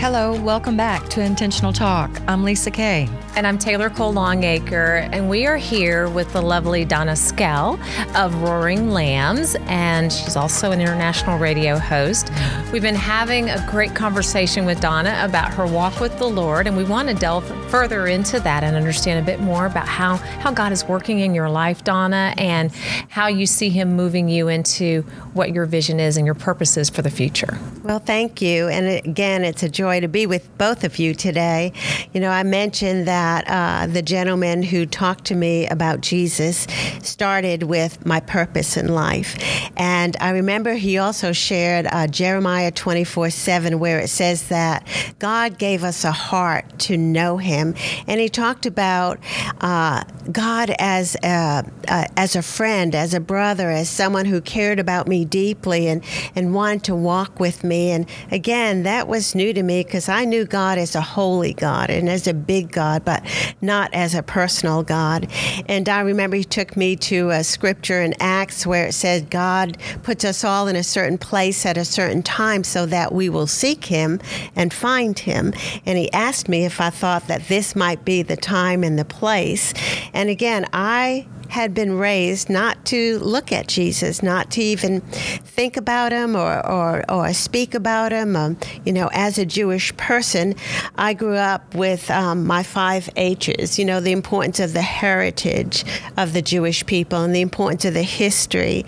Hello, welcome back to Intentional Talk. I'm Lisa Kay. And I'm Taylor Cole Longacre, and we are here with the lovely Donna Skell of Roaring Lambs, and she's also an international radio host. We've been having a great conversation with Donna about her walk with the Lord, and we want to delve further into that and understand a bit more about how, how God is working in your life, Donna, and how you see Him moving you into what your vision is and your purpose is for the future. Well, thank you. And again, it's a joy to be with both of you today. You know, I mentioned that uh, the gentleman who talked to me about Jesus started with my purpose in life. And I remember he also shared uh, Jeremiah 24 7, where it says that God gave us a heart to know him. And he talked about uh, God as a, uh, as a friend, as a brother, as someone who cared about me deeply and, and wanted to walk with me. And again, that was new to me because I knew God as a holy God and as a big God, but not as a personal God. And I remember he took me to a scripture in Acts where it said God puts us all in a certain place at a certain time so that we will seek him and find him. And he asked me if I thought that this might be the time and the place. And again, I had been raised not to look at Jesus, not to even think about him or, or, or speak about him. Um, you know, as a Jewish person, I grew up with um, my five H's, you know, the importance of the heritage of the Jewish people and the importance of the history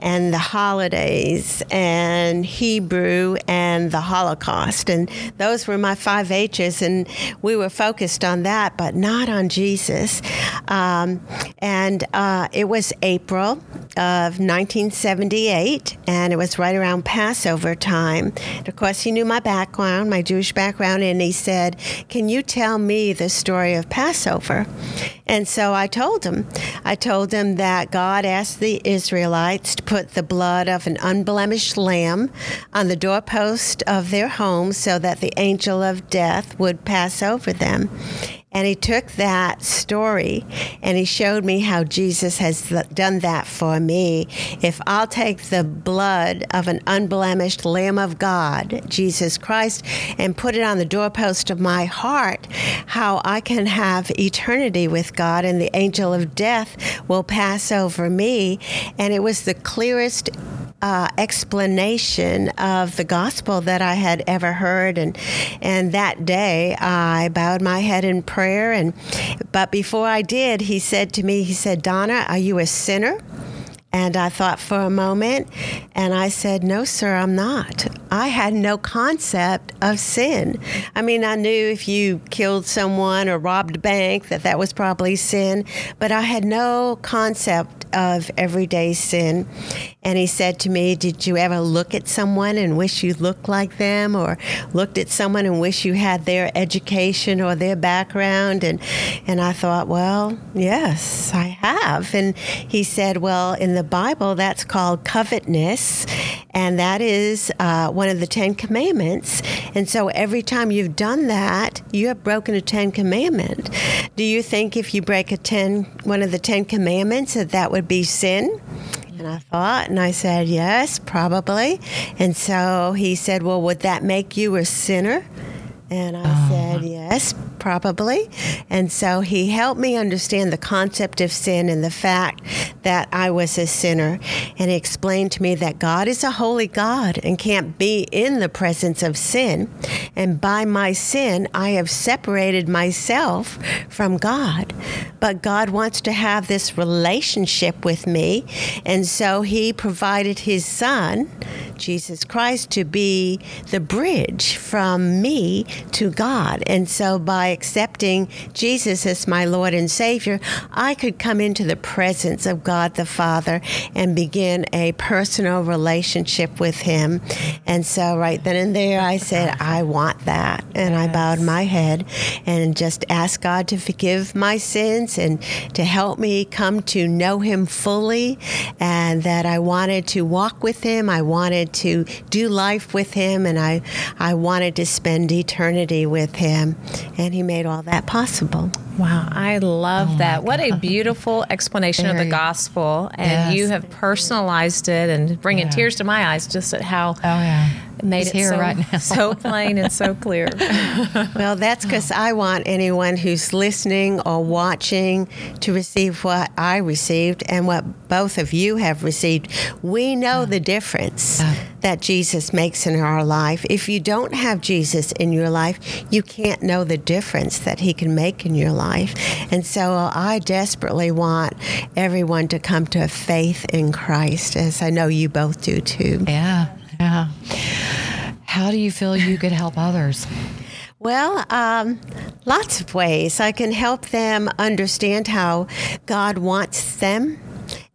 and the holidays and Hebrew and the Holocaust. And those were my five H's, and we were focused on that, but not on Jesus. Um, and and uh, it was April of 1978, and it was right around Passover time. And of course, he knew my background, my Jewish background, and he said, Can you tell me the story of Passover? And so I told him. I told him that God asked the Israelites to put the blood of an unblemished lamb on the doorpost of their home so that the angel of death would pass over them. And he took that story and he showed me how Jesus has done that for me. If I'll take the blood of an unblemished Lamb of God, Jesus Christ, and put it on the doorpost of my heart, how I can have eternity with God and the angel of death will pass over me. And it was the clearest uh, explanation of the gospel that I had ever heard, and and that day I bowed my head in prayer. And but before I did, he said to me, he said, "Donna, are you a sinner?" And I thought for a moment, and I said, No, sir, I'm not. I had no concept of sin. I mean, I knew if you killed someone or robbed a bank that that was probably sin, but I had no concept of everyday sin. And he said to me, Did you ever look at someone and wish you looked like them, or looked at someone and wish you had their education or their background? And, and I thought, Well, yes, I have. And he said, Well, in the Bible, that's called covetousness, and that is uh, one of the Ten Commandments. And so every time you've done that, you have broken a Ten Commandment. Do you think if you break a ten, one of the Ten Commandments, that that would be sin? And I thought, and I said, yes, probably. And so he said, well, would that make you a sinner? And I oh. said, yes, probably. And so he helped me understand the concept of sin and the fact that I was a sinner. And he explained to me that God is a holy God and can't be in the presence of sin. And by my sin, I have separated myself from God. But God wants to have this relationship with me. And so he provided his son, Jesus Christ, to be the bridge from me to God. And so by accepting Jesus as my Lord and Savior, I could come into the presence of God the Father and begin a personal relationship with Him. And so right then and there, I said, I want that. And yes. I bowed my head and just asked God to forgive my sins and to help me come to know Him fully and that I wanted to walk with Him. I wanted to do life with Him and I, I wanted to spend eternity eternity with Him. And He made all that possible. Wow, I love oh that. What a beautiful explanation Very. of the gospel. And yes. you have personalized it and bringing yeah. tears to my eyes just at how. Oh, yeah made He's it here so, right now. so plain and so clear. Well, that's because I want anyone who's listening or watching to receive what I received and what both of you have received. We know the difference that Jesus makes in our life. If you don't have Jesus in your life, you can't know the difference that he can make in your life. And so uh, I desperately want everyone to come to faith in Christ, as I know you both do too. Yeah, yeah. How do you feel you could help others? Well, um, lots of ways. I can help them understand how God wants them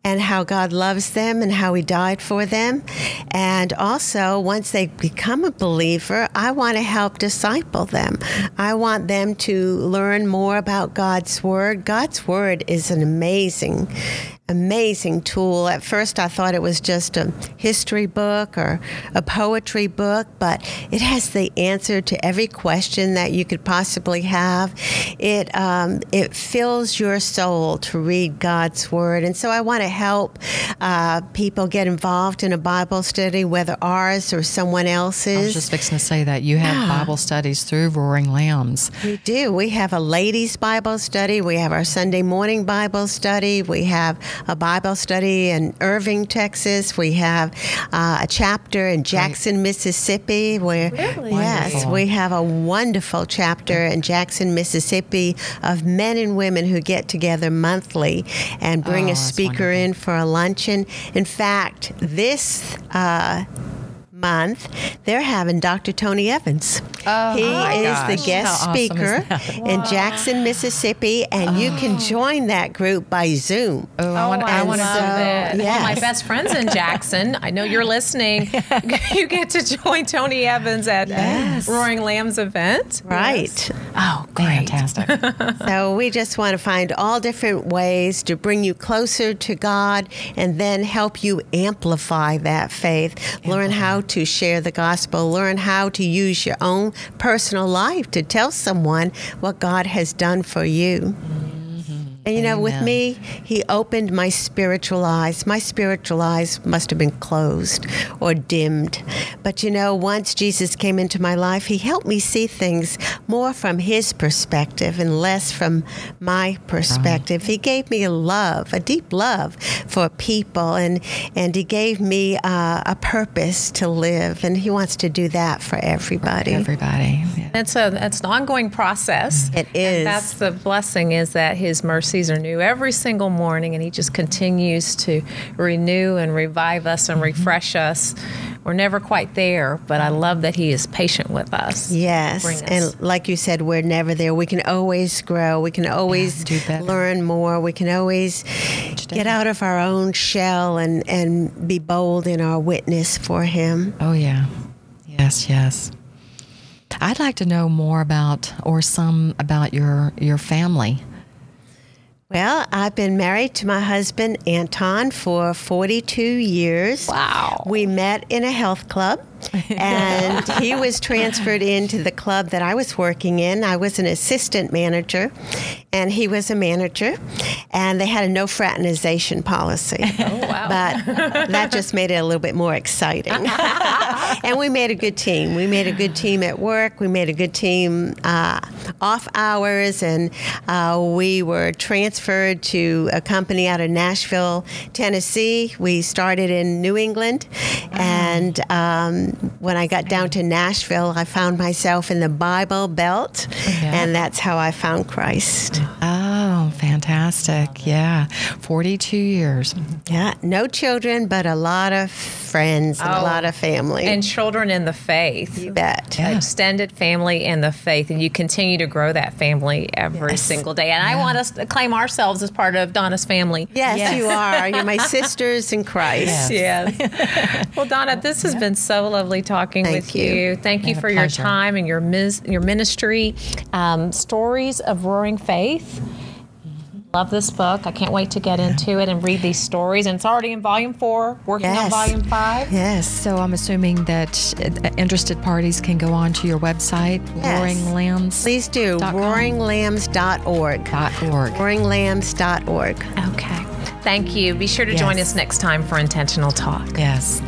and how God loves them and how He died for them. And also, once they become a believer, I want to help disciple them. I want them to learn more about God's Word. God's Word is an amazing amazing tool. At first, I thought it was just a history book or a poetry book, but it has the answer to every question that you could possibly have. It um, it fills your soul to read God's word, and so I want to help uh, people get involved in a Bible study, whether ours or someone else's. I was just fixing to say that you have Yeah. Bible studies through Roaring Lambs. We do. We have a ladies' Bible study. We have our Sunday morning Bible study. We have a Bible study in Irving, Texas. We have uh, a chapter in Jackson, Mississippi. Where Really? yes, Wonderful. we have a wonderful chapter in Jackson, Mississippi, of men and women who get together monthly and bring Oh, a speaker in for a luncheon. In fact, this. Uh, Month, they're having Dr. Tony Evans. Oh, he my is gosh. the guest awesome speaker that? in Jackson, Mississippi, and you can oh. join that group by Zoom. Oh, I want, I and want to so- do that. it. yes. My best friend's in Jackson. I know you're listening. you get to join Tony Evans at Yes. Roaring Lambs event. Right. Oh, great. Fantastic. So we just want to find all different ways to bring you closer to God and then help you amplify that faith. Learn how to share the gospel, learn how to use your own personal life to tell someone what God has done for you. And you know, with me, he opened my spiritual eyes. My spiritual eyes must have been closed or dimmed. But you know, once Jesus came into my life, he helped me see things more from his perspective and less from my perspective. He gave me a love, a deep love for people, and, and he gave me uh, a purpose to live. And he wants to do that for everybody. Everybody. Yeah. It's a it's an ongoing process. It is. And that's the blessing is that His mercies are new every single morning, and He just continues to renew and revive us Mm-hmm. and refresh us. We're never quite there, but I love that He is patient with us. Yes, us. and like you said, we're never there. We can always grow. We can always do better. learn more. We can always get out of our own shell and and be bold in our witness for Him. Oh, yeah. Yes, yes. I'd like to know more about, or some about your your family. Well, I've been married to my husband Anton for 42 years. Wow. We met in a health club, and he was transferred into the club that I was working in. I was an assistant manager, and he was a manager, and they had a no fraternization policy. Oh, wow. But that just made it a little bit more exciting. and we made a good team. We made a good team at work. We made a good team uh, off hours, and uh, we were transferred to a company out of Nashville, Tennessee. We started in New England, and um, when I got down to Nashville, I found myself in the Bible Belt, and that's how I found Christ. Oh, fantastic. Yeah. 42 years. Yeah, no children, but a lot of friends and a Oh, lot of family. And children in the faith. you bet. Yeah. Extended family in the faith, and you continue to grow that family every Yes. single day. And I want us to claim ourselves as part of Donna's family. Yes, you are. You're my sisters in Christ. Yes. well, Donna, this has been so lovely talking Thank with you. you. Thank you for your time and your mis- your ministry. Um, Stories of Roaring Faith. Love this book. I can't wait to get into it and read these stories. And it's already in volume four, working on volume five. Yes. So I'm assuming that uh, interested parties can go on to your website, Yes. roaringlambs.org. Please do. Dot com. Roaringlambs.org. Roaringlambs.org. Okay. Thank you. Be sure to join us next time for Intentional Talk. Yes.